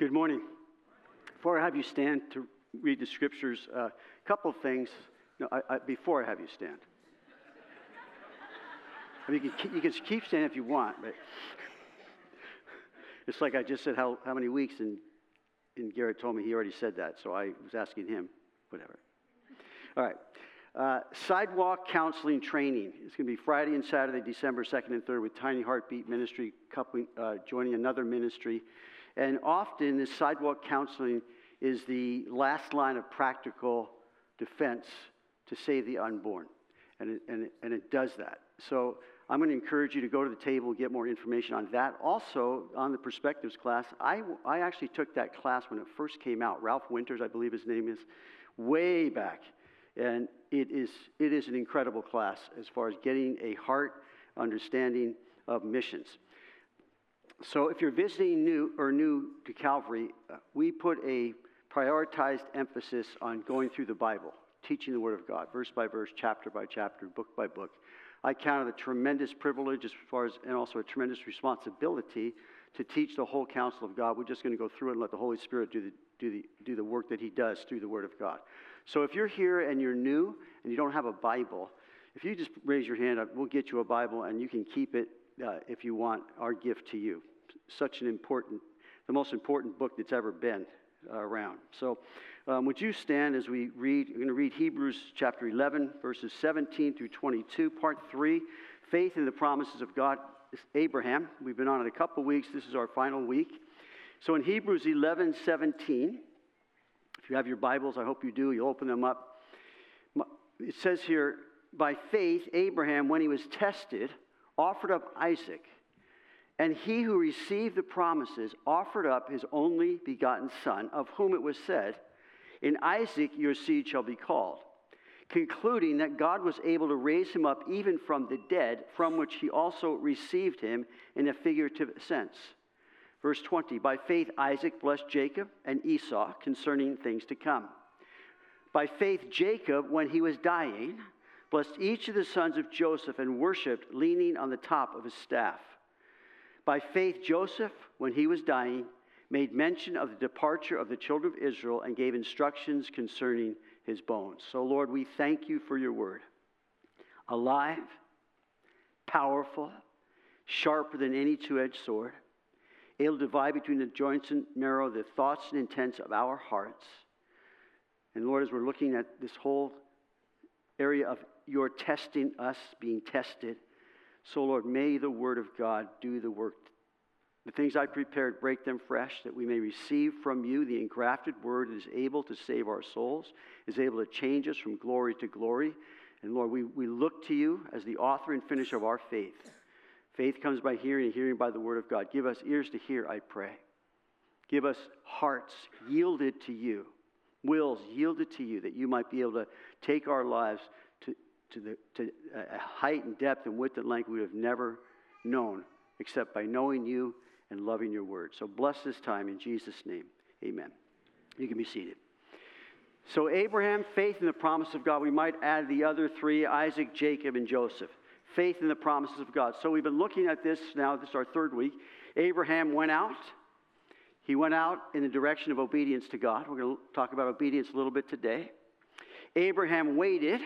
Good morning. Before I have you stand to read the scriptures, a uh, couple things. No, I, I, before I have you stand. I mean, you can, you can keep standing if you want, but it's like I just said how, how many weeks, and, and Garrett told me he already said that, so I was asking him, whatever. All right. Uh, sidewalk counseling training. It's going to be Friday and Saturday, December 2nd and 3rd, with Tiny Heartbeat Ministry coupling, uh, joining another ministry. And often, this sidewalk counseling is the last line of practical defense to save the unborn. And it, and it, and it does that. So, I'm going to encourage you to go to the table, get more information on that. Also, on the perspectives class, I, I actually took that class when it first came out. Ralph Winters, I believe his name is, way back. And it is, it is an incredible class as far as getting a heart understanding of missions. So, if you're visiting new or new to Calvary, uh, we put a prioritized emphasis on going through the Bible, teaching the Word of God, verse by verse, chapter by chapter, book by book. I count it a tremendous privilege as far as, and also a tremendous responsibility to teach the whole counsel of God. We're just going to go through it and let the Holy Spirit do the, do the, do the work that He does through the Word of God. So if you're here and you're new and you don't have a Bible, if you just raise your hand we'll get you a Bible and you can keep it uh, if you want our gift to you. Such an important, the most important book that's ever been uh, around. So, um, would you stand as we read? We're going to read Hebrews chapter 11, verses 17 through 22, part 3 Faith in the promises of God. Abraham. We've been on it a couple weeks. This is our final week. So, in Hebrews 11, 17, if you have your Bibles, I hope you do, you'll open them up. It says here, by faith, Abraham, when he was tested, offered up Isaac. And he who received the promises offered up his only begotten son, of whom it was said, In Isaac your seed shall be called, concluding that God was able to raise him up even from the dead, from which he also received him in a figurative sense. Verse 20 By faith, Isaac blessed Jacob and Esau concerning things to come. By faith, Jacob, when he was dying, blessed each of the sons of Joseph and worshiped, leaning on the top of his staff. By faith, Joseph, when he was dying, made mention of the departure of the children of Israel and gave instructions concerning his bones. So, Lord, we thank you for your word. Alive, powerful, sharper than any two edged sword, able to divide between the joints and marrow, the thoughts and intents of our hearts. And Lord, as we're looking at this whole area of your testing us, being tested, so, Lord, may the Word of God do the work. The things I prepared, break them fresh, that we may receive from you the engrafted Word that is able to save our souls, is able to change us from glory to glory. And Lord, we, we look to you as the author and finisher of our faith. Faith comes by hearing, and hearing by the Word of God. Give us ears to hear, I pray. Give us hearts yielded to you, wills yielded to you, that you might be able to take our lives to, the, to uh, a height and depth and width and length we have never known except by knowing you and loving your word. So bless this time in Jesus' name. Amen. You can be seated. So, Abraham, faith in the promise of God. We might add the other three Isaac, Jacob, and Joseph. Faith in the promises of God. So, we've been looking at this now. This is our third week. Abraham went out. He went out in the direction of obedience to God. We're going to talk about obedience a little bit today. Abraham waited.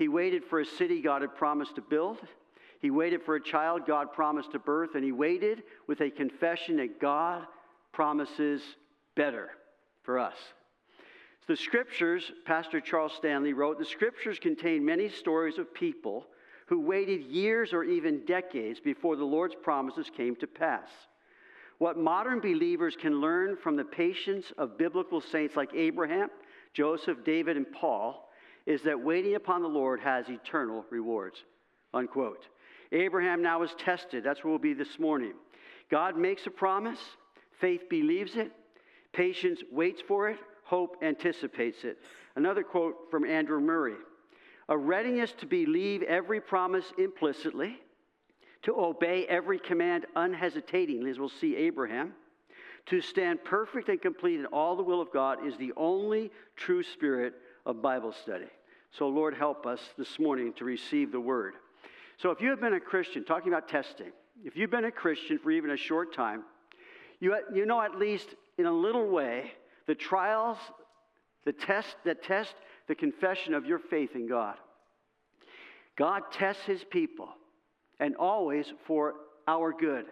He waited for a city God had promised to build. He waited for a child God promised to birth, and he waited with a confession that God promises better for us. The scriptures, Pastor Charles Stanley wrote, the scriptures contain many stories of people who waited years or even decades before the Lord's promises came to pass. What modern believers can learn from the patience of biblical saints like Abraham, Joseph, David, and Paul is that waiting upon the Lord has eternal rewards. Unquote. Abraham now is tested. That's where we'll be this morning. God makes a promise, faith believes it, patience waits for it, hope anticipates it. Another quote from Andrew Murray A readiness to believe every promise implicitly, to obey every command unhesitatingly, as we'll see Abraham, to stand perfect and complete in all the will of God is the only true spirit of Bible study. So, Lord, help us this morning to receive the word. So, if you have been a Christian, talking about testing, if you've been a Christian for even a short time, you, you know at least in a little way, the trials, the test that test the confession of your faith in God. God tests his people, and always for our good.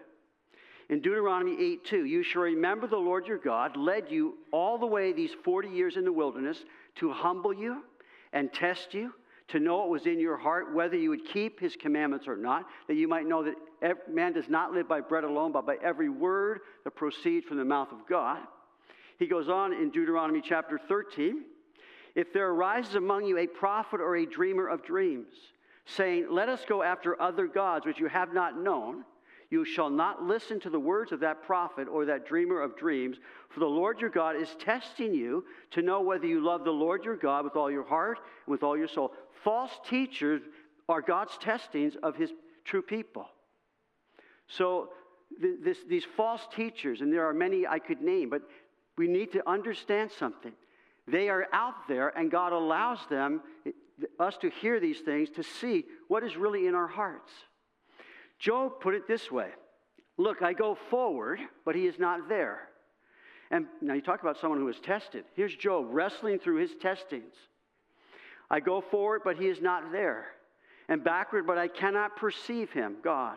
In Deuteronomy 8 2, you shall remember the Lord your God led you all the way these 40 years in the wilderness to humble you and test you, to know what was in your heart, whether you would keep his commandments or not, that you might know that man does not live by bread alone, but by every word that proceeds from the mouth of God. He goes on in Deuteronomy chapter 13 If there arises among you a prophet or a dreamer of dreams, saying, Let us go after other gods which you have not known, you shall not listen to the words of that prophet or that dreamer of dreams, for the Lord your God is testing you to know whether you love the Lord your God with all your heart and with all your soul. False teachers are God's testings of his true people. So, this, these false teachers, and there are many I could name, but we need to understand something. They are out there, and God allows them, eh, us to hear these things, to see what is really in our hearts. Job put it this way Look, I go forward, but he is not there. And now you talk about someone who is tested. Here's Job wrestling through his testings. I go forward, but he is not there. And backward, but I cannot perceive him, God.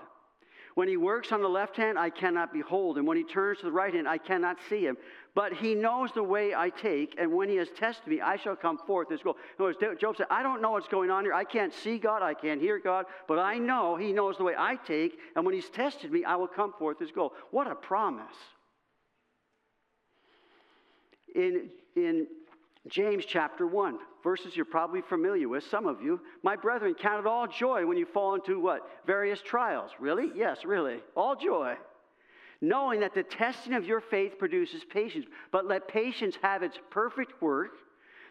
When he works on the left hand, I cannot behold him. When he turns to the right hand, I cannot see him. But he knows the way I take, and when he has tested me, I shall come forth as gold. In other words, Job said, I don't know what's going on here. I can't see God, I can't hear God, but I know he knows the way I take, and when he's tested me, I will come forth as gold. What a promise. In, in James chapter 1, verses you're probably familiar with, some of you. My brethren, count it all joy when you fall into what? Various trials. Really? Yes, really. All joy. Knowing that the testing of your faith produces patience, but let patience have its perfect work,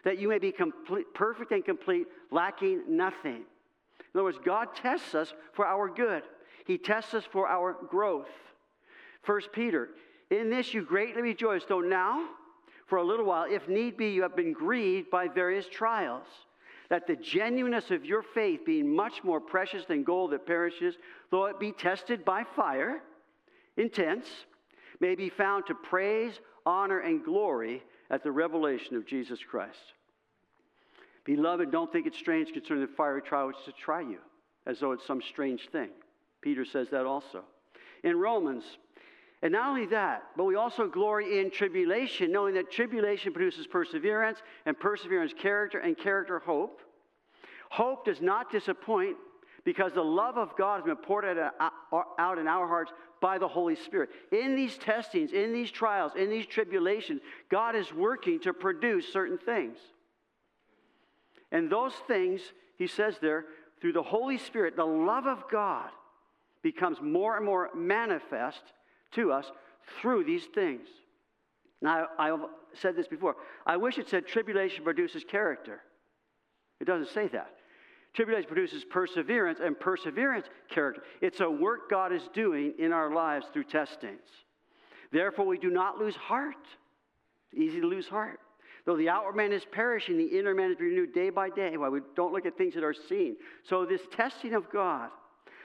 that you may be complete, perfect and complete, lacking nothing. In other words, God tests us for our good, He tests us for our growth. First Peter, in this you greatly rejoice, though now, for a little while, if need be, you have been grieved by various trials, that the genuineness of your faith, being much more precious than gold that perishes, though it be tested by fire, intense, may be found to praise, honor, and glory at the revelation of Jesus Christ. Beloved, don't think it's strange concerning the fiery trial which is to try you, as though it's some strange thing. Peter says that also. In Romans, and not only that, but we also glory in tribulation, knowing that tribulation produces perseverance, and perseverance, character, and character, hope. Hope does not disappoint because the love of God has been poured uh, uh, out in our hearts by the Holy Spirit. In these testings, in these trials, in these tribulations, God is working to produce certain things. And those things, he says there, through the Holy Spirit, the love of God becomes more and more manifest to us through these things. Now, I've said this before. I wish it said tribulation produces character. It doesn't say that. Tribulation produces perseverance, and perseverance, character. It's a work God is doing in our lives through testings. Therefore, we do not lose heart. Easy to lose heart. Though the outward man is perishing, the inner man is renewed day by day. Why we don't look at things that are seen. So, this testing of God,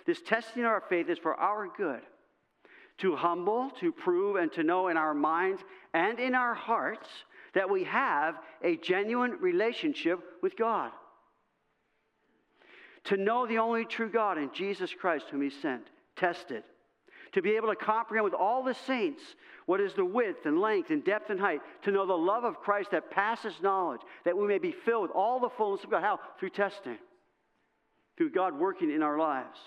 this testing of our faith is for our good to humble, to prove, and to know in our minds and in our hearts that we have a genuine relationship with God. To know the only true God in Jesus Christ, whom He sent, tested. To be able to comprehend with all the saints what is the width and length and depth and height. To know the love of Christ that passes knowledge, that we may be filled with all the fullness of God. How? Through testing, through God working in our lives.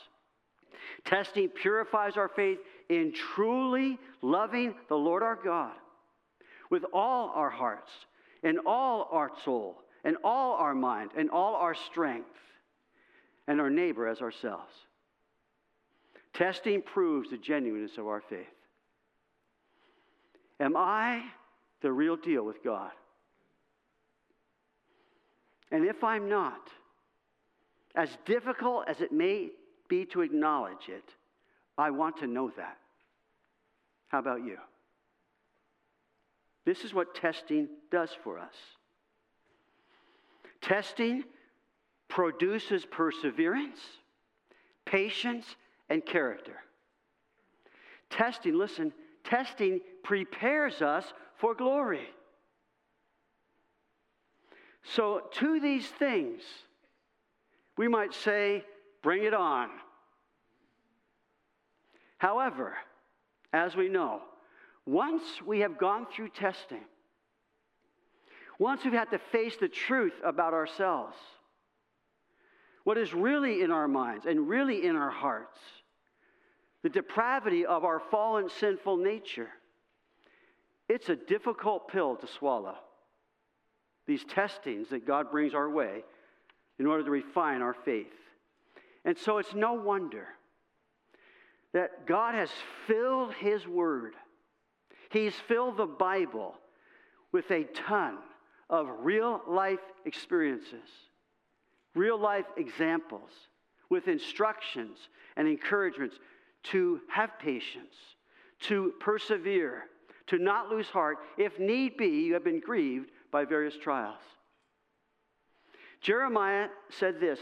Testing purifies our faith in truly loving the Lord our God with all our hearts and all our soul and all our mind and all our strength and our neighbor as ourselves. Testing proves the genuineness of our faith. Am I the real deal with God? And if I'm not, as difficult as it may be to acknowledge it, I want to know that. How about you? This is what testing does for us. Testing produces perseverance, patience, and character. Testing, listen, testing prepares us for glory. So, to these things, we might say, bring it on. However, as we know, once we have gone through testing, once we've had to face the truth about ourselves, what is really in our minds and really in our hearts, the depravity of our fallen sinful nature, it's a difficult pill to swallow. These testings that God brings our way in order to refine our faith. And so it's no wonder that God has filled His Word, He's filled the Bible with a ton of real life experiences, real life examples, with instructions and encouragements to have patience, to persevere, to not lose heart. If need be, you have been grieved by various trials. Jeremiah said this.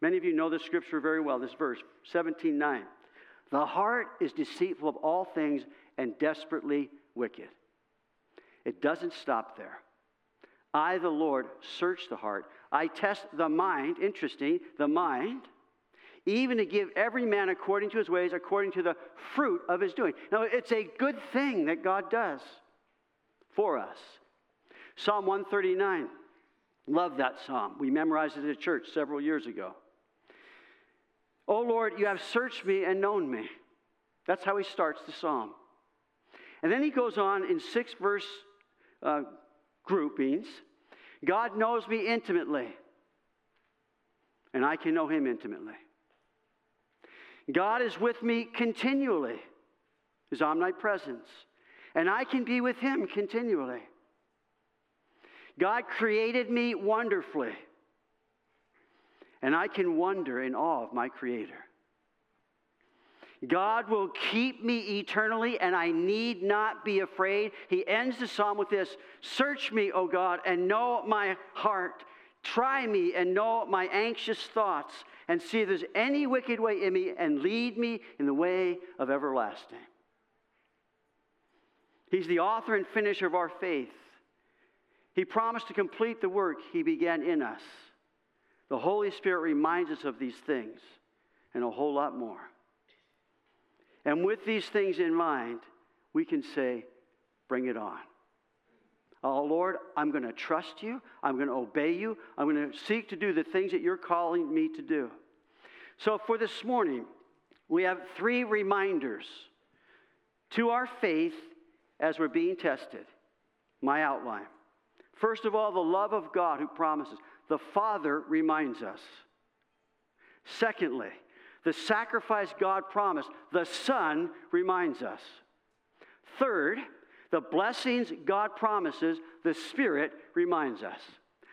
Many of you know the scripture very well, this verse, 17 9. The heart is deceitful of all things and desperately wicked. It doesn't stop there. I, the Lord, search the heart. I test the mind, interesting, the mind, even to give every man according to his ways, according to the fruit of his doing. Now, it's a good thing that God does for us. Psalm 139. Love that psalm. We memorized it at church several years ago. Oh Lord, you have searched me and known me. That's how he starts the psalm. And then he goes on in six verse uh, groupings God knows me intimately, and I can know him intimately. God is with me continually, his omnipresence, and I can be with him continually. God created me wonderfully, and I can wonder in awe of my Creator. God will keep me eternally, and I need not be afraid. He ends the psalm with this Search me, O God, and know my heart. Try me and know my anxious thoughts, and see if there's any wicked way in me, and lead me in the way of everlasting. He's the author and finisher of our faith. He promised to complete the work he began in us. The Holy Spirit reminds us of these things and a whole lot more. And with these things in mind, we can say, Bring it on. Oh, Lord, I'm going to trust you. I'm going to obey you. I'm going to seek to do the things that you're calling me to do. So, for this morning, we have three reminders to our faith as we're being tested. My outline. First of all, the love of God who promises. The Father reminds us. Secondly, the sacrifice God promised, the Son reminds us. Third, the blessings God promises, the Spirit reminds us.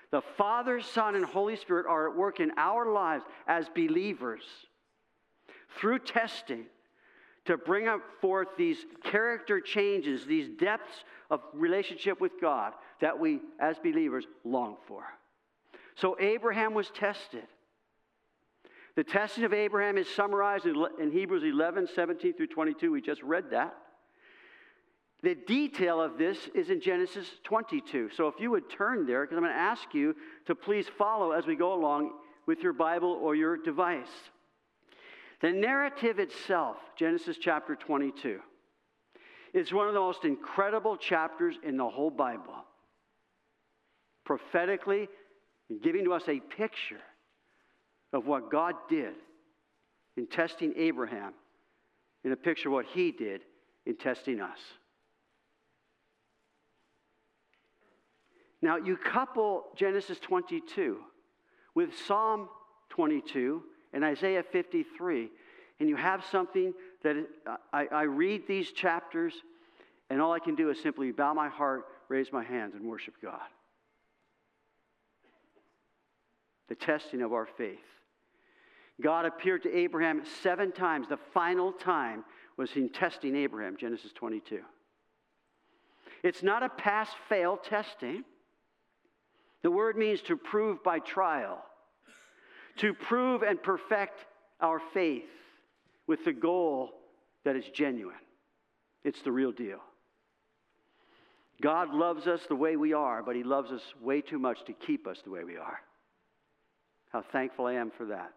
The Father, Son, and Holy Spirit are at work in our lives as believers through testing to bring up forth these character changes, these depths of relationship with God that we, as believers, long for. So Abraham was tested. The testing of Abraham is summarized in Hebrews 11, 17 through 22. We just read that. The detail of this is in Genesis 22. So if you would turn there, because I'm going to ask you to please follow as we go along with your Bible or your device. The narrative itself, Genesis chapter 22, is one of the most incredible chapters in the whole Bible. Prophetically, giving to us a picture of what God did in testing Abraham, in a picture of what he did in testing us. Now, you couple Genesis 22 with Psalm 22 and Isaiah 53, and you have something that I, I read these chapters, and all I can do is simply bow my heart, raise my hands, and worship God. The testing of our faith. God appeared to Abraham seven times. The final time was in testing Abraham, Genesis 22. It's not a pass fail testing. The word means to prove by trial to prove and perfect our faith with the goal that is genuine. It's the real deal. God loves us the way we are, but He loves us way too much to keep us the way we are. How thankful I am for that.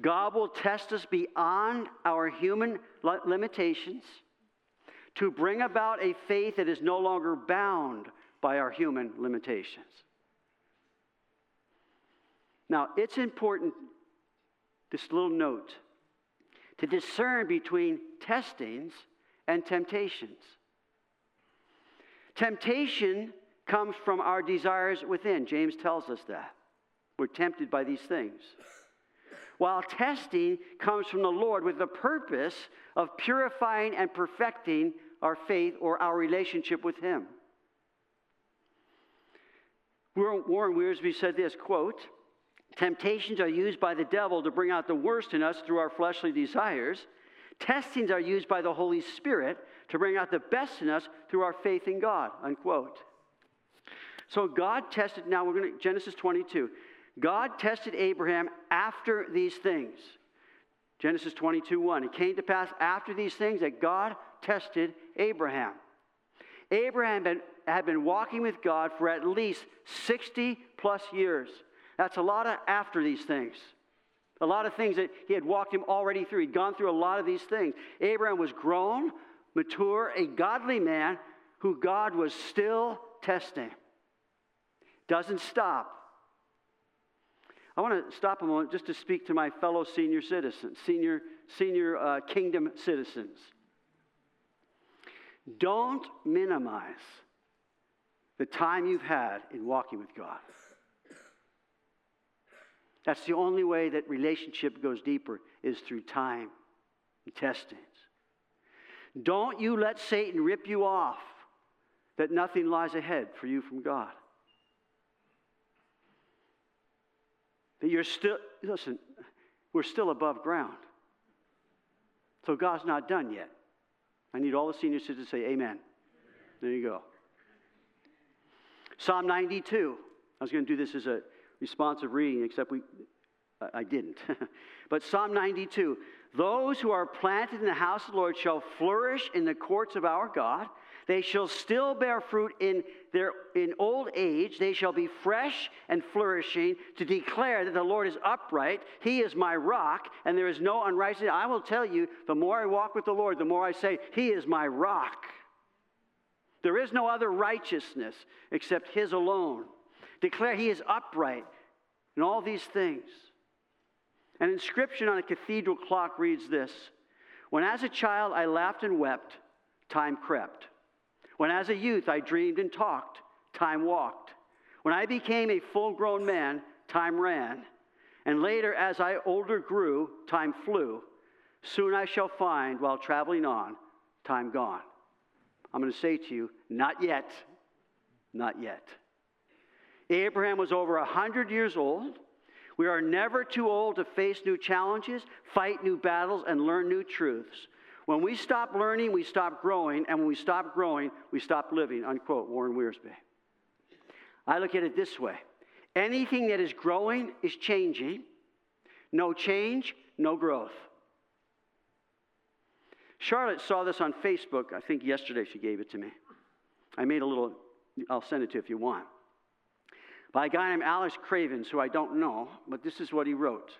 God will test us beyond our human limitations to bring about a faith that is no longer bound by our human limitations. Now, it's important, this little note, to discern between testings and temptations. Temptation comes from our desires within. James tells us that. We're tempted by these things while testing comes from the Lord with the purpose of purifying and perfecting our faith or our relationship with Him. Warren Wiersbe said this quote, Temptations are used by the devil to bring out the worst in us through our fleshly desires. Testings are used by the Holy Spirit to bring out the best in us through our faith in God. Unquote. So God tested, now we're going to, Genesis 22. God tested Abraham after these things. Genesis 22 1. It came to pass after these things that God tested Abraham. Abraham had, had been walking with God for at least 60 plus years. That's a lot of after these things. A lot of things that he had walked him already through. He'd gone through a lot of these things. Abraham was grown, mature, a godly man who God was still testing. Doesn't stop. I want to stop a moment just to speak to my fellow senior citizens, senior, senior uh, kingdom citizens. Don't minimize the time you've had in walking with God. That's the only way that relationship goes deeper is through time and testings. Don't you let Satan rip you off that nothing lies ahead for you from God. That you're still, listen, we're still above ground. So God's not done yet. I need all the senior citizens to say amen. There you go. Psalm 92. I was going to do this as a responsive reading, except we, I didn't. but Psalm 92 Those who are planted in the house of the Lord shall flourish in the courts of our God. They shall still bear fruit in their in old age. They shall be fresh and flourishing to declare that the Lord is upright. He is my rock, and there is no unrighteousness. I will tell you, the more I walk with the Lord, the more I say, He is my rock. There is no other righteousness except His alone. Declare He is upright in all these things. An inscription on a cathedral clock reads this When as a child I laughed and wept, time crept. When as a youth I dreamed and talked, time walked. When I became a full grown man, time ran. And later, as I older grew, time flew. Soon I shall find, while traveling on, time gone. I'm going to say to you, not yet. Not yet. Abraham was over 100 years old. We are never too old to face new challenges, fight new battles, and learn new truths. When we stop learning, we stop growing, and when we stop growing, we stop living, unquote, Warren Wiersbe. I look at it this way anything that is growing is changing. No change, no growth. Charlotte saw this on Facebook. I think yesterday she gave it to me. I made a little, I'll send it to you if you want. By a guy named Alex Cravens, who I don't know, but this is what he wrote.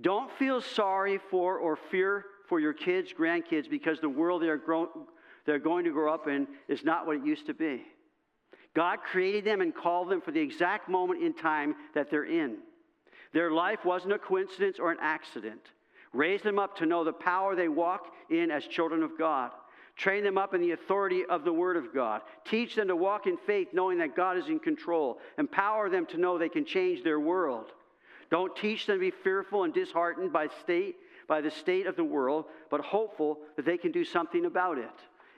Don't feel sorry for or fear for your kids, grandkids, because the world they're, grow- they're going to grow up in is not what it used to be. God created them and called them for the exact moment in time that they're in. Their life wasn't a coincidence or an accident. Raise them up to know the power they walk in as children of God. Train them up in the authority of the Word of God. Teach them to walk in faith, knowing that God is in control. Empower them to know they can change their world. Don't teach them to be fearful and disheartened by state by the state of the world, but hopeful that they can do something about it.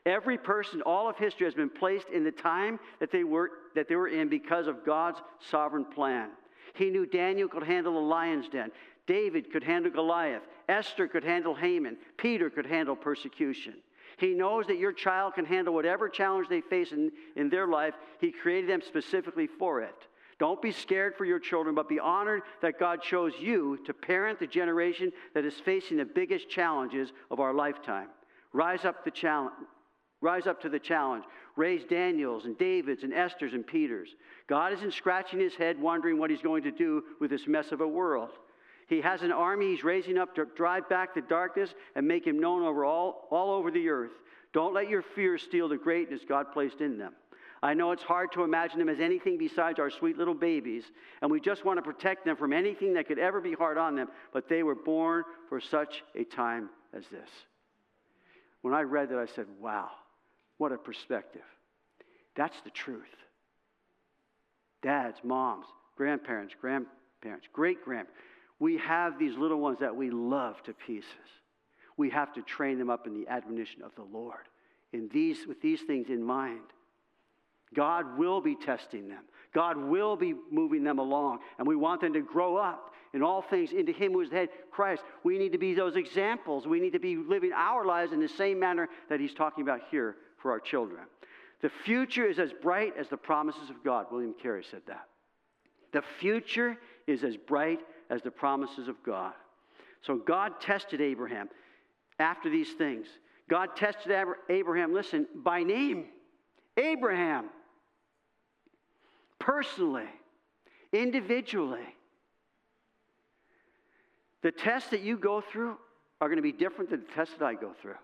Every person, all of history has been placed in the time that they were, that they were in because of God's sovereign plan. He knew Daniel could handle the lion's den. David could handle Goliath. Esther could handle Haman. Peter could handle persecution. He knows that your child can handle whatever challenge they face in, in their life. He created them specifically for it. Don't be scared for your children, but be honored that God chose you to parent the generation that is facing the biggest challenges of our lifetime. Rise up the challenge. rise up to the challenge. Raise Daniels and Davids and Esther's and Peters. God isn't scratching his head wondering what he's going to do with this mess of a world. He has an army he's raising up to drive back the darkness and make him known over all, all over the earth. Don't let your fears steal the greatness God placed in them. I know it's hard to imagine them as anything besides our sweet little babies, and we just want to protect them from anything that could ever be hard on them, but they were born for such a time as this. When I read that, I said, wow, what a perspective. That's the truth. Dads, moms, grandparents, grandparents, great grandparents. We have these little ones that we love to pieces. We have to train them up in the admonition of the Lord. In these, with these things in mind. God will be testing them. God will be moving them along. And we want them to grow up in all things into Him who is the head, Christ. We need to be those examples. We need to be living our lives in the same manner that He's talking about here for our children. The future is as bright as the promises of God. William Carey said that. The future is as bright as the promises of God. So God tested Abraham after these things. God tested Abraham, listen, by name. Abraham personally, individually. The tests that you go through are going to be different than the tests that I go through.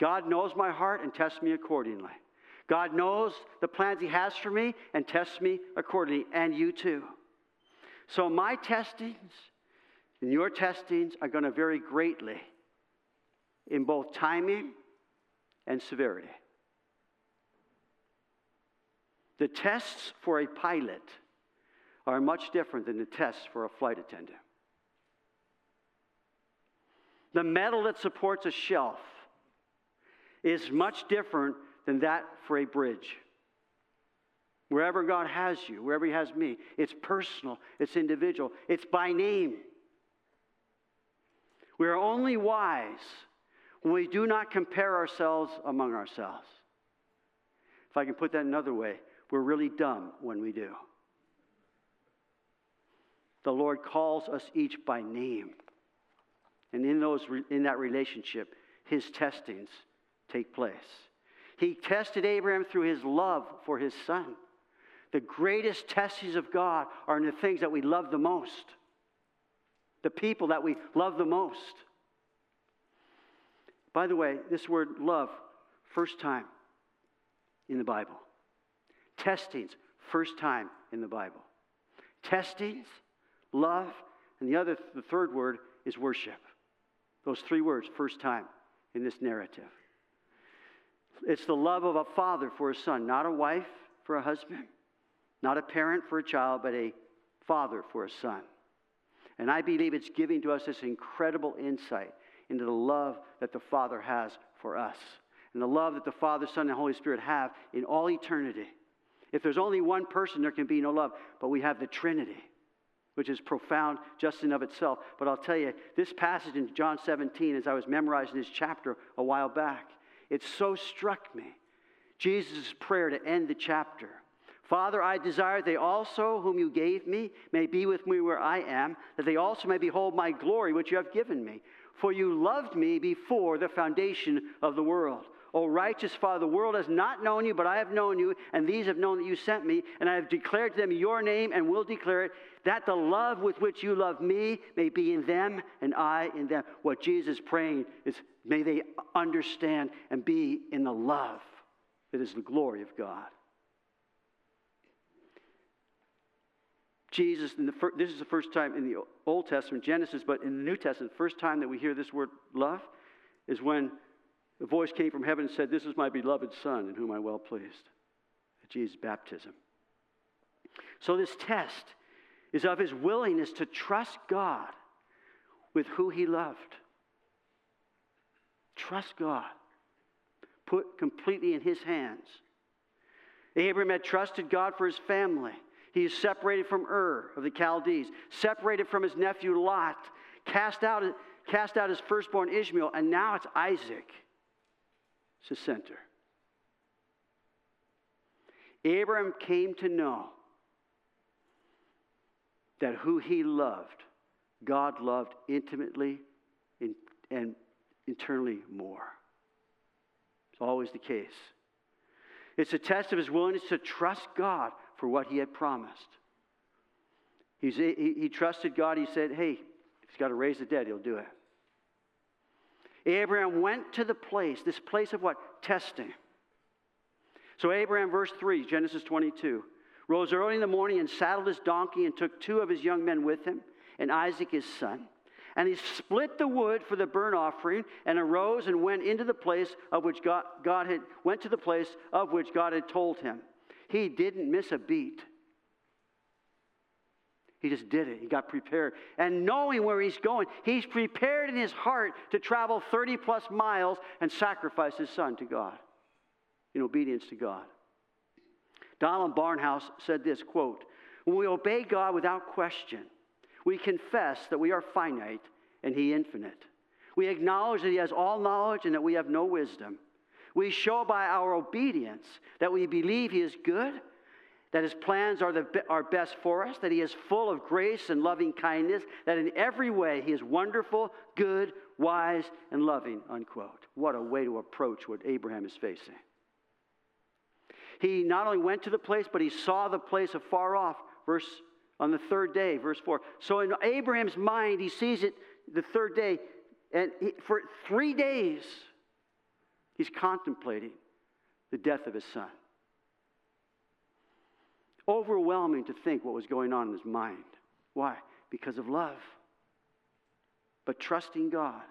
God knows my heart and tests me accordingly. God knows the plans He has for me and tests me accordingly, and you too. So my testings and your testings are going to vary greatly in both timing and severity. The tests for a pilot are much different than the tests for a flight attendant. The metal that supports a shelf is much different than that for a bridge. Wherever God has you, wherever He has me, it's personal, it's individual, it's by name. We are only wise when we do not compare ourselves among ourselves. If I can put that another way, we're really dumb when we do. The Lord calls us each by name. And in, those, in that relationship, his testings take place. He tested Abraham through his love for his son. The greatest testings of God are in the things that we love the most, the people that we love the most. By the way, this word love, first time in the Bible. Testings, first time in the Bible. Testings, love, and the other, the third word is worship. Those three words, first time in this narrative. It's the love of a father for a son, not a wife for a husband, not a parent for a child, but a father for a son. And I believe it's giving to us this incredible insight into the love that the Father has for us and the love that the Father, Son, and Holy Spirit have in all eternity. If there's only one person, there can be no love. But we have the Trinity, which is profound just in of itself. But I'll tell you, this passage in John 17, as I was memorizing this chapter a while back, it so struck me. Jesus' prayer to end the chapter. Father, I desire they also, whom you gave me, may be with me where I am, that they also may behold my glory, which you have given me. For you loved me before the foundation of the world. O righteous Father, the world has not known you, but I have known you, and these have known that you sent me, and I have declared to them your name and will declare it, that the love with which you love me may be in them and I in them. What Jesus is praying is, may they understand and be in the love that is the glory of God. Jesus, this is the first time in the Old Testament, Genesis, but in the New Testament, the first time that we hear this word love is when the voice came from heaven and said, This is my beloved Son in whom I'm well pleased. At Jesus' baptism. So, this test is of his willingness to trust God with who he loved. Trust God. Put completely in his hands. Abraham had trusted God for his family. He is separated from Ur of the Chaldees, separated from his nephew Lot, cast out, cast out his firstborn Ishmael, and now it's Isaac the center. Abraham came to know that who he loved, God loved intimately and internally more. It's always the case. It's a test of his willingness to trust God for what he had promised. He's, he, he trusted God. He said, hey, if he's got to raise the dead, he'll do it. Abraham went to the place, this place of what? Testing. So, Abraham, verse 3, Genesis 22, rose early in the morning and saddled his donkey and took two of his young men with him and Isaac his son. And he split the wood for the burnt offering and arose and went into the place of which God, God had went to the place of which God had told him. He didn't miss a beat. He just did it. He got prepared. And knowing where he's going, he's prepared in his heart to travel 30 plus miles and sacrifice his son to God in obedience to God. Donald Barnhouse said this quote, When we obey God without question, we confess that we are finite and he infinite. We acknowledge that he has all knowledge and that we have no wisdom. We show by our obedience that we believe he is good that his plans are, the, are best for us, that he is full of grace and loving kindness, that in every way he is wonderful, good, wise, and loving, unquote. What a way to approach what Abraham is facing. He not only went to the place, but he saw the place afar off, verse on the third day, verse 4. So in Abraham's mind, he sees it the third day, and he, for three days, he's contemplating the death of his son overwhelming to think what was going on in his mind. Why? Because of love. But trusting God.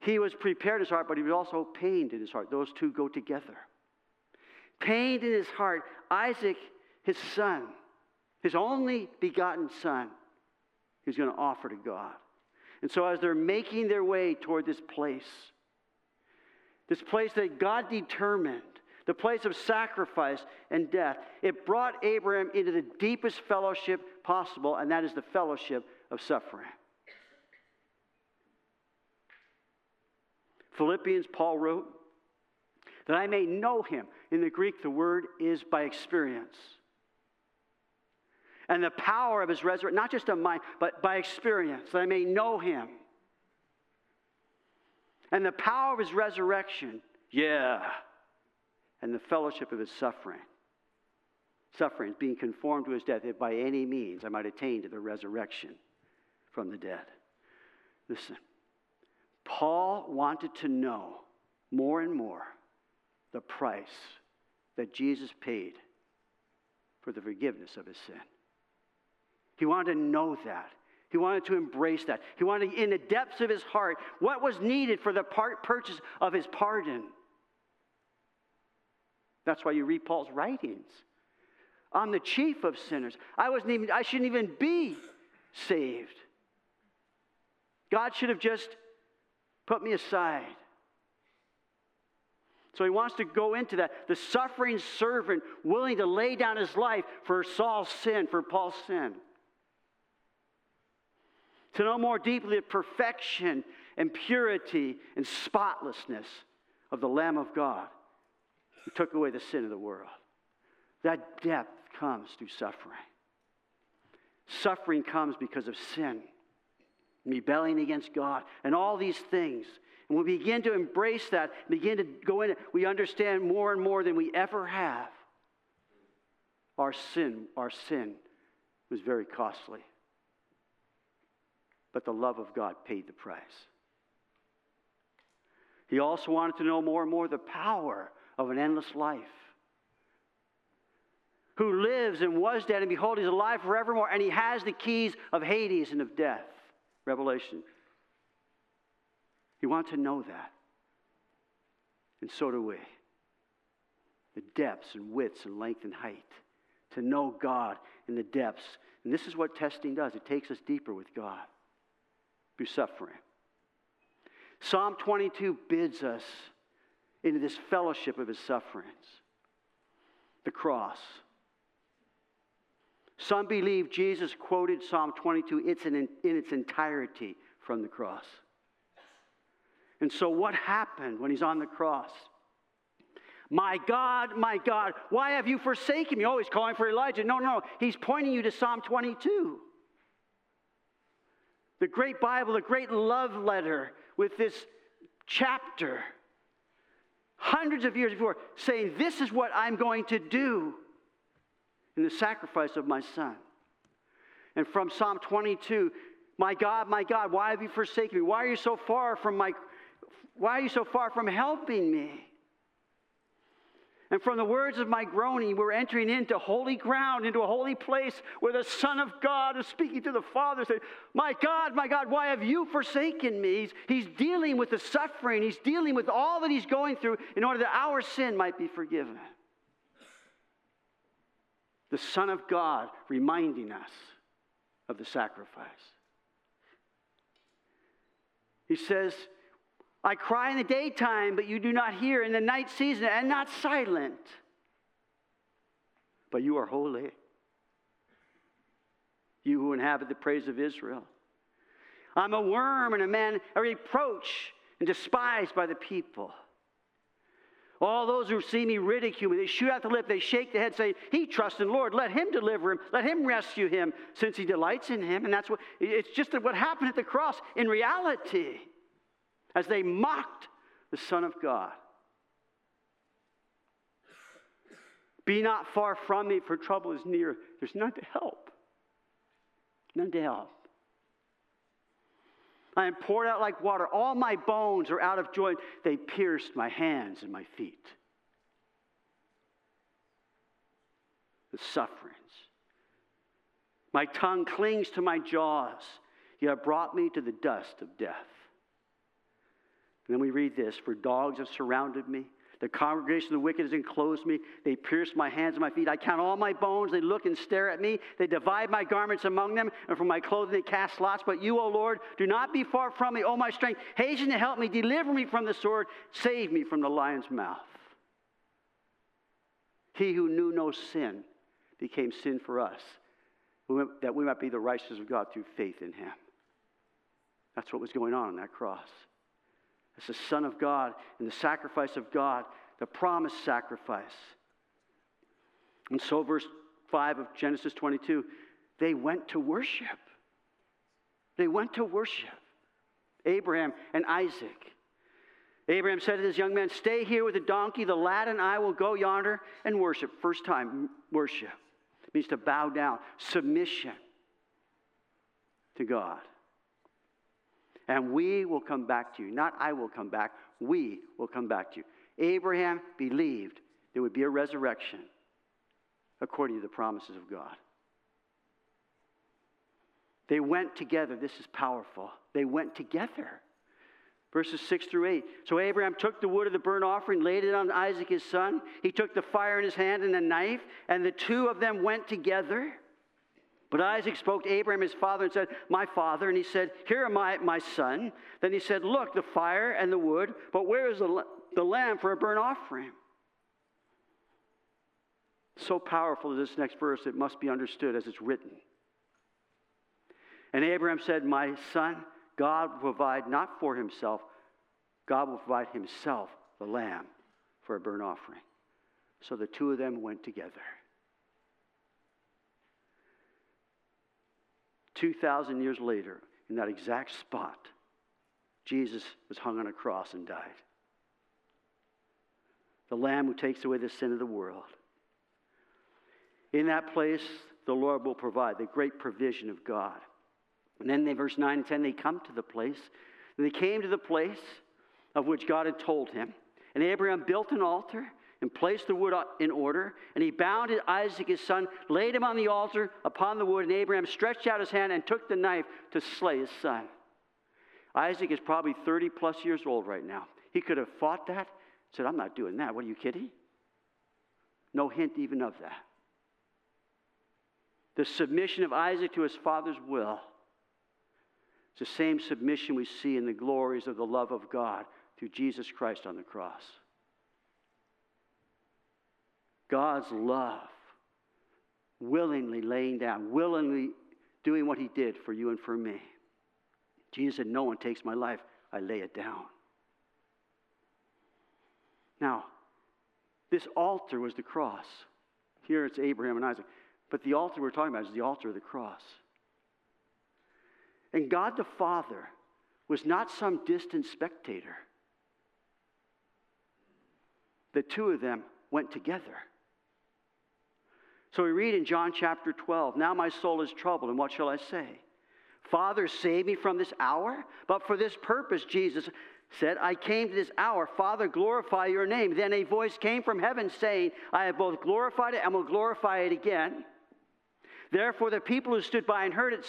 He was prepared in his heart, but he was also pained in his heart. Those two go together. Pained in his heart, Isaac, his son, his only begotten son, he's going to offer to God. And so, as they're making their way toward this place, this place that God determined the place of sacrifice and death. It brought Abraham into the deepest fellowship possible, and that is the fellowship of suffering. Philippians, Paul wrote, that I may know him. In the Greek, the word is by experience. And the power of his resurrection, not just of mind, but by experience, that I may know him. And the power of his resurrection, yeah and the fellowship of his suffering. Suffering, being conformed to his death, if by any means I might attain to the resurrection from the dead. Listen, Paul wanted to know more and more the price that Jesus paid for the forgiveness of his sin. He wanted to know that. He wanted to embrace that. He wanted, in the depths of his heart, what was needed for the part, purchase of his pardon. That's why you read Paul's writings. I'm the chief of sinners. I wasn't even, I shouldn't even be saved. God should have just put me aside. So he wants to go into that. The suffering servant willing to lay down his life for Saul's sin, for Paul's sin. To know more deeply the perfection and purity and spotlessness of the Lamb of God who took away the sin of the world. That depth comes through suffering. Suffering comes because of sin, rebelling against God, and all these things. And we begin to embrace that, begin to go in it, we understand more and more than we ever have. Our sin, our sin was very costly. But the love of God paid the price. He also wanted to know more and more the power of an endless life. Who lives and was dead, and behold, he's alive forevermore, and he has the keys of Hades and of death. Revelation. You want to know that. And so do we. The depths and widths and length and height. To know God in the depths. And this is what testing does it takes us deeper with God through suffering. Psalm 22 bids us into this fellowship of his sufferings. The cross. Some believe Jesus quoted Psalm 22 it's in, in its entirety from the cross. And so, what happened when he's on the cross? My God, my God, why have you forsaken me? Oh, he's calling for Elijah. No, no, he's pointing you to Psalm 22. The great Bible, the great love letter with this chapter hundreds of years before, saying, This is what I'm going to do in the sacrifice of my son. And from Psalm 22, my God, my God, why have you forsaken me? Why are you so far from my why are you so far from helping me? And from the words of my groaning, we're entering into holy ground, into a holy place where the Son of God is speaking to the Father, saying, My God, my God, why have you forsaken me? He's, he's dealing with the suffering, he's dealing with all that he's going through in order that our sin might be forgiven. The Son of God reminding us of the sacrifice. He says, I cry in the daytime, but you do not hear, in the night season, and not silent. But you are holy. You who inhabit the praise of Israel. I'm a worm and a man, a reproach and despised by the people. All those who see me ridicule me. They shoot out the lip. They shake the head, say, He trusts in the Lord. Let him deliver him. Let him rescue him, since he delights in him. And that's what it's just what happened at the cross in reality as they mocked the Son of God. Be not far from me, for trouble is near. There's none to help. None to help. I am poured out like water. All my bones are out of joint. They pierced my hands and my feet. The sufferings. My tongue clings to my jaws. You have brought me to the dust of death. And then we read this For dogs have surrounded me. The congregation of the wicked has enclosed me. They pierce my hands and my feet. I count all my bones. They look and stare at me. They divide my garments among them, and from my clothing they cast lots. But you, O Lord, do not be far from me, O my strength. Hasten to help me. Deliver me from the sword. Save me from the lion's mouth. He who knew no sin became sin for us, that we might be the righteousness of God through faith in him. That's what was going on on that cross as the Son of God and the sacrifice of God, the promised sacrifice. And so, verse 5 of Genesis 22, they went to worship. They went to worship. Abraham and Isaac. Abraham said to this young man, Stay here with the donkey. The lad and I will go yonder and worship. First time, worship. It means to bow down, submission to God and we will come back to you. Not I will come back, we will come back to you. Abraham believed there would be a resurrection according to the promises of God. They went together. This is powerful. They went together. Verses 6 through 8. So Abraham took the wood of the burnt offering, laid it on Isaac his son. He took the fire in his hand and a knife, and the two of them went together. But Isaac spoke to Abraham, his father, and said, My father. And he said, Here am I, my son. Then he said, Look, the fire and the wood, but where is the, the lamb for a burnt offering? So powerful is this next verse, it must be understood as it's written. And Abraham said, My son, God will provide not for himself, God will provide himself the lamb for a burnt offering. So the two of them went together. 2,000 years later, in that exact spot, Jesus was hung on a cross and died. The Lamb who takes away the sin of the world. In that place, the Lord will provide the great provision of God. And then, they, verse 9 and 10, they come to the place. And they came to the place of which God had told him. And Abraham built an altar and placed the wood in order. And he bound Isaac his son, laid him on the altar upon the wood. And Abraham stretched out his hand and took the knife to slay his son. Isaac is probably 30 plus years old right now. He could have fought that, said, I'm not doing that. What are you kidding? No hint even of that. The submission of Isaac to his father's will. It's the same submission we see in the glories of the love of God through Jesus Christ on the cross. God's love, willingly laying down, willingly doing what he did for you and for me. Jesus said, No one takes my life, I lay it down. Now, this altar was the cross. Here it's Abraham and Isaac. But the altar we're talking about is the altar of the cross. And God the Father was not some distant spectator. the two of them went together. So we read in John chapter 12 Now my soul is troubled, and what shall I say? Father, save me from this hour. But for this purpose, Jesus said, I came to this hour. Father, glorify your name. Then a voice came from heaven saying, I have both glorified it and will glorify it again. Therefore, the people who stood by and heard it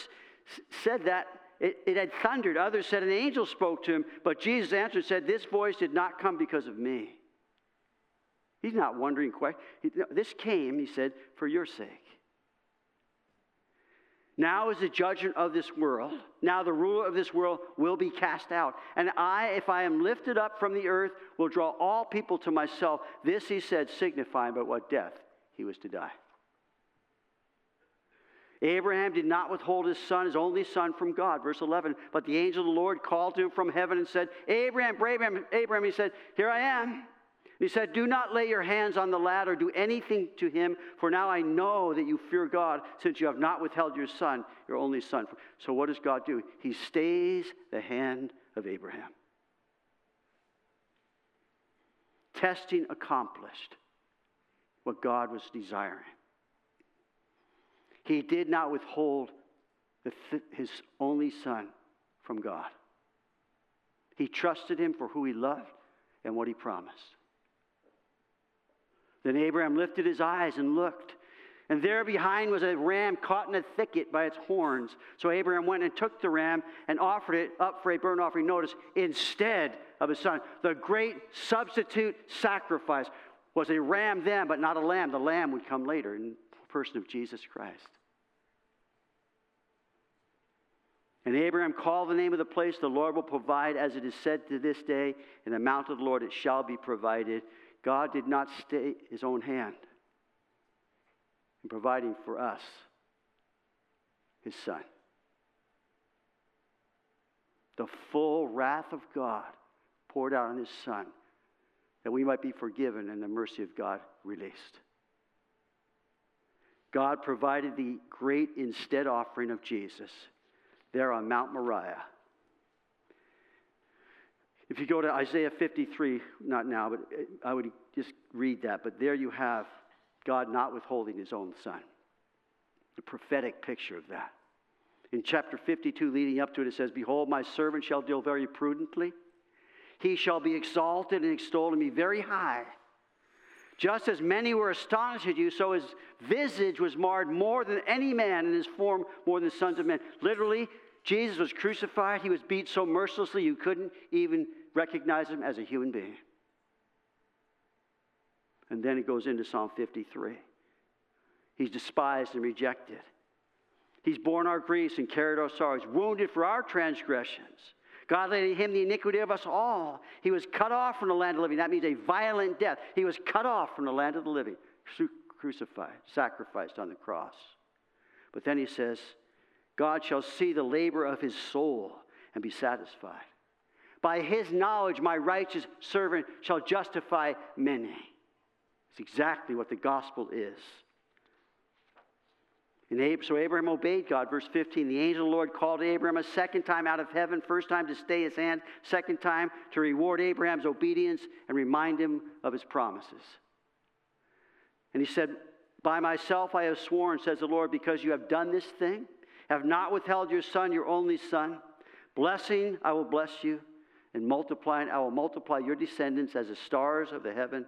said that it, it, had thundered. Others said an angel spoke to him, but Jesus answered and said, This voice did not come because of me. He's not wondering, quite. This came, he said, for your sake. Now is the judgment of this world. Now the ruler of this world will be cast out. And I, if I am lifted up from the earth, will draw all people to myself. This he said, signifying by what death he was to die. Abraham did not withhold his son, his only son, from God. Verse 11. But the angel of the Lord called to him from heaven and said, Abraham, Abraham, Abraham. He said, Here I am. He said, Do not lay your hands on the lad or do anything to him, for now I know that you fear God, since you have not withheld your son, your only son. So what does God do? He stays the hand of Abraham. Testing accomplished what God was desiring. He did not withhold th- his only son from God. He trusted him for who he loved and what he promised. Then Abraham lifted his eyes and looked. And there behind was a ram caught in a thicket by its horns. So Abraham went and took the ram and offered it up for a burnt offering. Notice, instead of his son. The great substitute sacrifice was a ram then, but not a lamb. The lamb would come later in the person of Jesus Christ. And Abraham called the name of the place, the Lord will provide, as it is said to this day, in the mount of the Lord it shall be provided. God did not stay his own hand in providing for us his son. The full wrath of God poured out on his son that we might be forgiven and the mercy of God released. God provided the great instead offering of Jesus there on Mount Moriah. If you go to Isaiah 53, not now, but I would just read that. But there you have God not withholding his own son. The prophetic picture of that. In chapter 52, leading up to it, it says, Behold, my servant shall deal very prudently. He shall be exalted and extolled and be very high. Just as many were astonished at you, so his visage was marred more than any man, and his form more than the sons of men. Literally, Jesus was crucified. He was beat so mercilessly you couldn't even recognize him as a human being. And then it goes into Psalm 53. He's despised and rejected. He's borne our griefs and carried our sorrows, wounded for our transgressions. God laid him the iniquity of us all. He was cut off from the land of the living. That means a violent death. He was cut off from the land of the living, crucified, sacrificed on the cross. But then he says, God shall see the labor of his soul and be satisfied. By his knowledge, my righteous servant shall justify many. It's exactly what the gospel is. And so Abraham obeyed God. Verse 15 The angel of the Lord called Abraham a second time out of heaven, first time to stay his hand, second time to reward Abraham's obedience and remind him of his promises. And he said, By myself I have sworn, says the Lord, because you have done this thing have not withheld your son, your only son. Blessing, I will bless you, and multiplying, I will multiply your descendants as the stars of the heaven,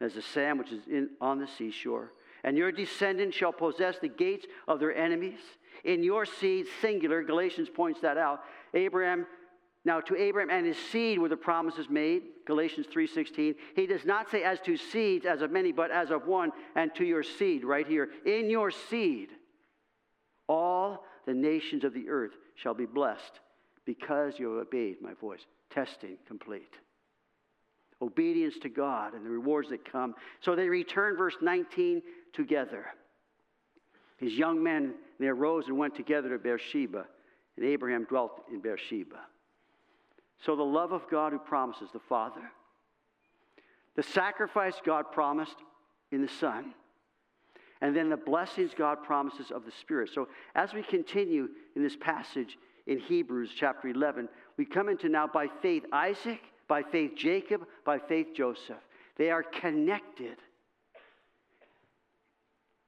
as the sand which is in, on the seashore. And your descendants shall possess the gates of their enemies. In your seed, singular, Galatians points that out. Abraham, now to Abraham and his seed were the promises made, Galatians 3:16. He does not say as to seeds, as of many, but as of one, and to your seed, right here. In your seed, all the nations of the earth shall be blessed because you have obeyed my voice. Testing complete. Obedience to God and the rewards that come. So they returned, verse 19, together. His young men, they arose and went together to Beersheba, and Abraham dwelt in Beersheba. So the love of God who promises the Father, the sacrifice God promised in the Son, and then the blessings God promises of the Spirit. So as we continue in this passage in Hebrews chapter 11, we come into now by faith Isaac, by faith Jacob, by faith Joseph. They are connected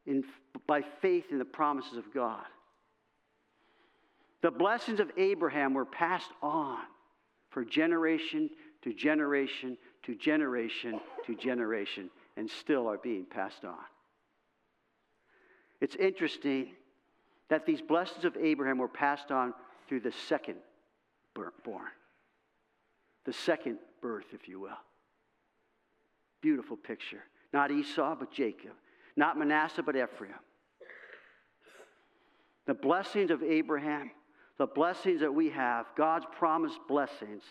in, by faith in the promises of God. The blessings of Abraham were passed on for generation to generation to generation to generation and still are being passed on. It's interesting that these blessings of Abraham were passed on through the second born, the second birth, if you will. Beautiful picture. Not Esau, but Jacob. Not Manasseh, but Ephraim. The blessings of Abraham, the blessings that we have, God's promised blessings,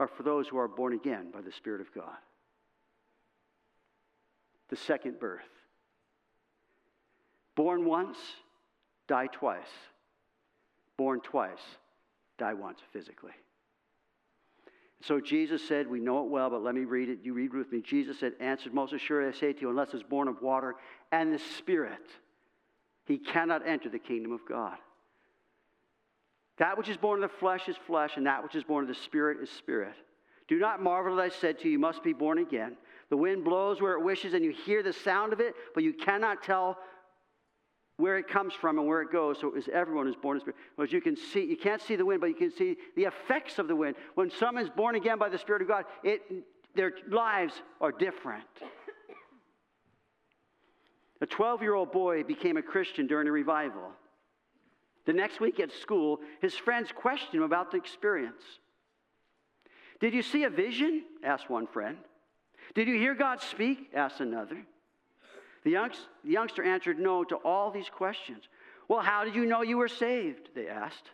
are for those who are born again by the Spirit of God. The second birth. Born once, die twice. Born twice, die once physically. So Jesus said, We know it well, but let me read it. You read with me. Jesus said, Answered Moses, Sure, I say to you, unless it's born of water and the Spirit, he cannot enter the kingdom of God. That which is born of the flesh is flesh, and that which is born of the Spirit is spirit. Do not marvel that I said to you, You must be born again. The wind blows where it wishes, and you hear the sound of it, but you cannot tell where it comes from and where it goes. So is everyone who's born in spirit. As you can see, you can't see the wind, but you can see the effects of the wind. When someone's born again by the Spirit of God, it, their lives are different. A 12 year old boy became a Christian during a revival. The next week at school, his friends questioned him about the experience. Did you see a vision? asked one friend. Did you hear God speak? asked another. The, youngster answered no to all these questions. Well, how did you know you were saved? They asked.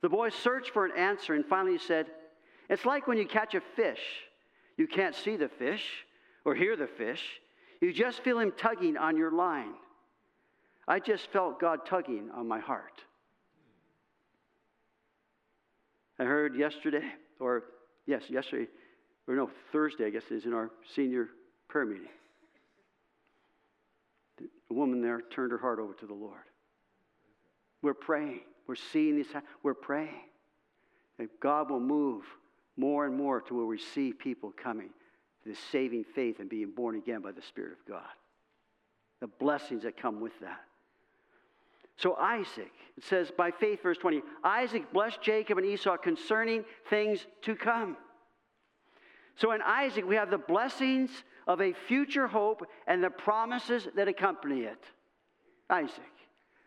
The boy searched for an answer and finally said, It's like when you catch a fish. You can't see the fish or hear the fish, you just feel him tugging on your line. I just felt God tugging on my heart. I heard yesterday, or yes, yesterday, or no, Thursday, I guess it is, in our senior prayer meeting. The woman there turned her heart over to the Lord. We're praying. We're seeing this. We're praying. That God will move more and more to where we see people coming to this saving faith and being born again by the Spirit of God. The blessings that come with that. So, Isaac, it says by faith, verse 20, Isaac blessed Jacob and Esau concerning things to come. So, in Isaac, we have the blessings of a future hope and the promises that accompany it. Isaac.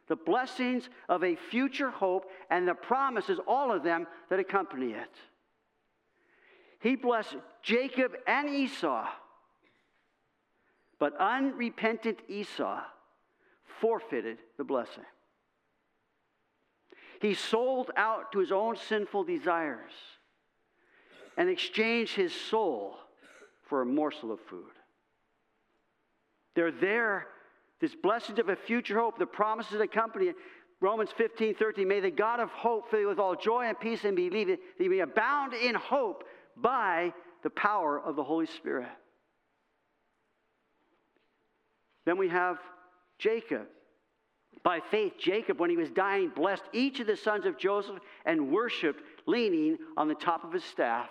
The blessings of a future hope and the promises, all of them, that accompany it. He blessed Jacob and Esau, but unrepentant Esau forfeited the blessing. He sold out to his own sinful desires and exchanged his soul for a morsel of food. They're there, this blessing of a future hope, the promises that accompany it. Romans 15, 13, may the God of hope fill you with all joy and peace and believe that you may abound in hope by the power of the Holy Spirit. Then we have Jacob. By faith, Jacob, when he was dying, blessed each of the sons of Joseph and worshiped, leaning on the top of his staff.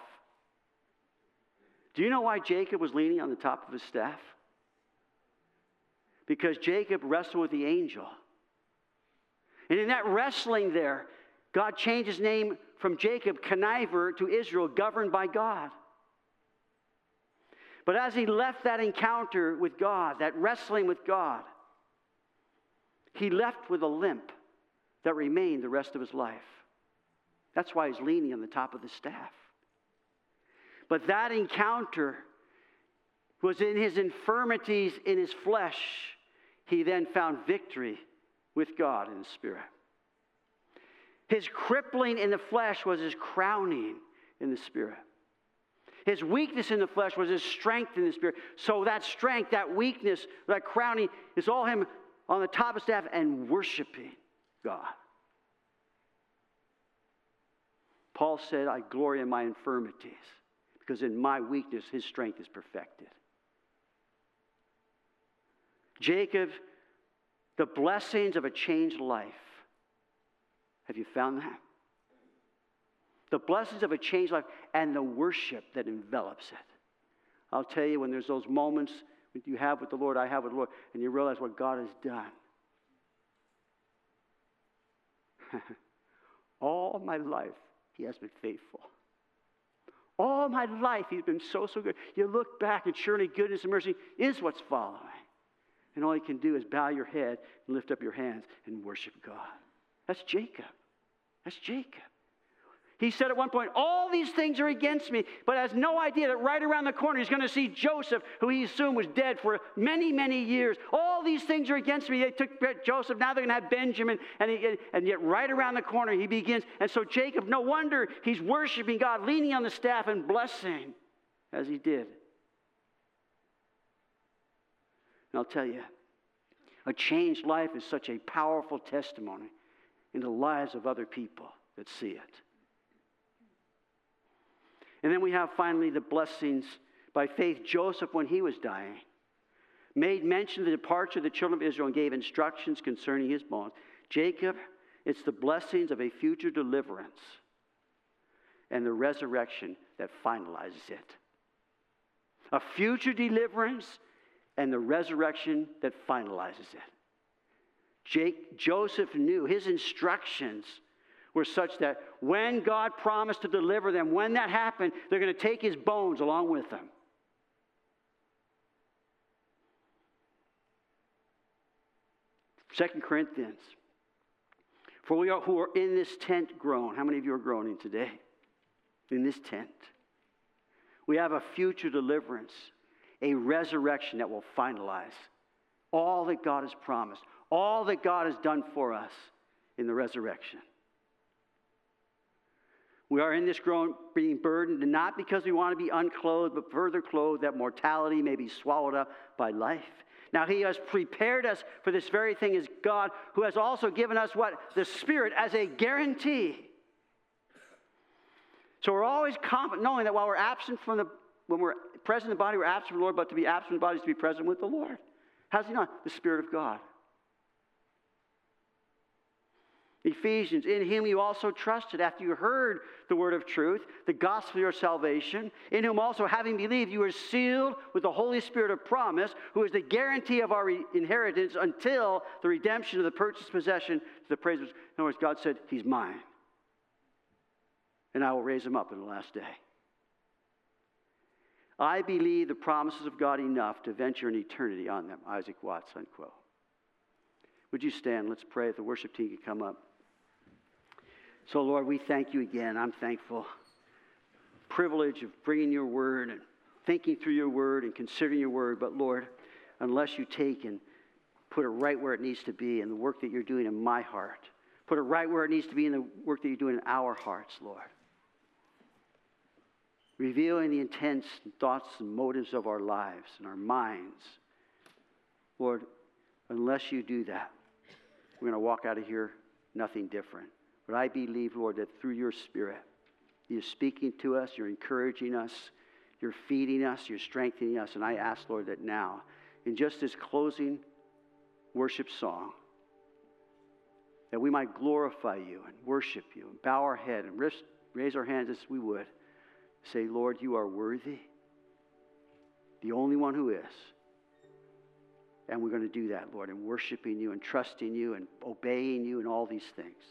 Do you know why Jacob was leaning on the top of his staff? Because Jacob wrestled with the angel. And in that wrestling there, God changed his name from Jacob, conniver, to Israel, governed by God. But as he left that encounter with God, that wrestling with God, he left with a limp that remained the rest of his life. That's why he's leaning on the top of the staff. But that encounter was in his infirmities in his flesh. He then found victory with God in the Spirit. His crippling in the flesh was his crowning in the Spirit. His weakness in the flesh was his strength in the Spirit. So that strength, that weakness, that crowning is all him on the top of staff and worshiping God. Paul said, I glory in my infirmities because in my weakness, his strength is perfected. Jacob, the blessings of a changed life. Have you found that? The blessings of a changed life and the worship that envelops it. I'll tell you, when there's those moments that you have with the Lord, I have with the Lord, and you realize what God has done. All my life, He has been faithful. All my life, He's been so, so good. You look back, and surely goodness and mercy is what's following. And all you can do is bow your head and lift up your hands and worship God. That's Jacob. That's Jacob. He said at one point, All these things are against me, but has no idea that right around the corner he's going to see Joseph, who he assumed was dead for many, many years. All these things are against me. They took Joseph, now they're going to have Benjamin. And, he, and yet, right around the corner, he begins. And so, Jacob, no wonder he's worshiping God, leaning on the staff and blessing as he did. And I'll tell you, a changed life is such a powerful testimony in the lives of other people that see it. And then we have finally the blessings by faith. Joseph, when he was dying, made mention of the departure of the children of Israel and gave instructions concerning his bones. Jacob, it's the blessings of a future deliverance and the resurrection that finalizes it. A future deliverance and the resurrection that finalizes it. Jake, Joseph knew his instructions were such that when God promised to deliver them, when that happened, they're going to take his bones along with them. Second Corinthians. For we are who are in this tent groan. How many of you are groaning today? In this tent. We have a future deliverance, a resurrection that will finalize all that God has promised, all that God has done for us in the resurrection. We are in this groan being burdened, and not because we want to be unclothed, but further clothed that mortality may be swallowed up by life. Now, He has prepared us for this very thing as God, who has also given us what? The Spirit as a guarantee. So we're always confident knowing that while we're absent from the, when we're present in the body, we're absent from the Lord, but to be absent in the body is to be present with the Lord. How's He not? The Spirit of God. Ephesians, in him you also trusted after you heard the word of truth, the gospel of your salvation, in whom also, having believed, you were sealed with the Holy Spirit of promise, who is the guarantee of our inheritance until the redemption of the purchased possession to the praise of. In other words, God said, He's mine. And I will raise him up in the last day. I believe the promises of God enough to venture an eternity on them. Isaac Watts, unquote. Would you stand? Let's pray if the worship team can come up. So, Lord, we thank you again. I'm thankful. Privilege of bringing your word and thinking through your word and considering your word. But, Lord, unless you take and put it right where it needs to be in the work that you're doing in my heart, put it right where it needs to be in the work that you're doing in our hearts, Lord. Revealing the intents and thoughts and motives of our lives and our minds. Lord, unless you do that, we're going to walk out of here nothing different. But I believe, Lord, that through your Spirit, you're speaking to us, you're encouraging us, you're feeding us, you're strengthening us. And I ask, Lord, that now, in just this closing worship song, that we might glorify you and worship you and bow our head and raise our hands as we would. Say, Lord, you are worthy, the only one who is. And we're going to do that, Lord, in worshiping you and trusting you and obeying you and all these things.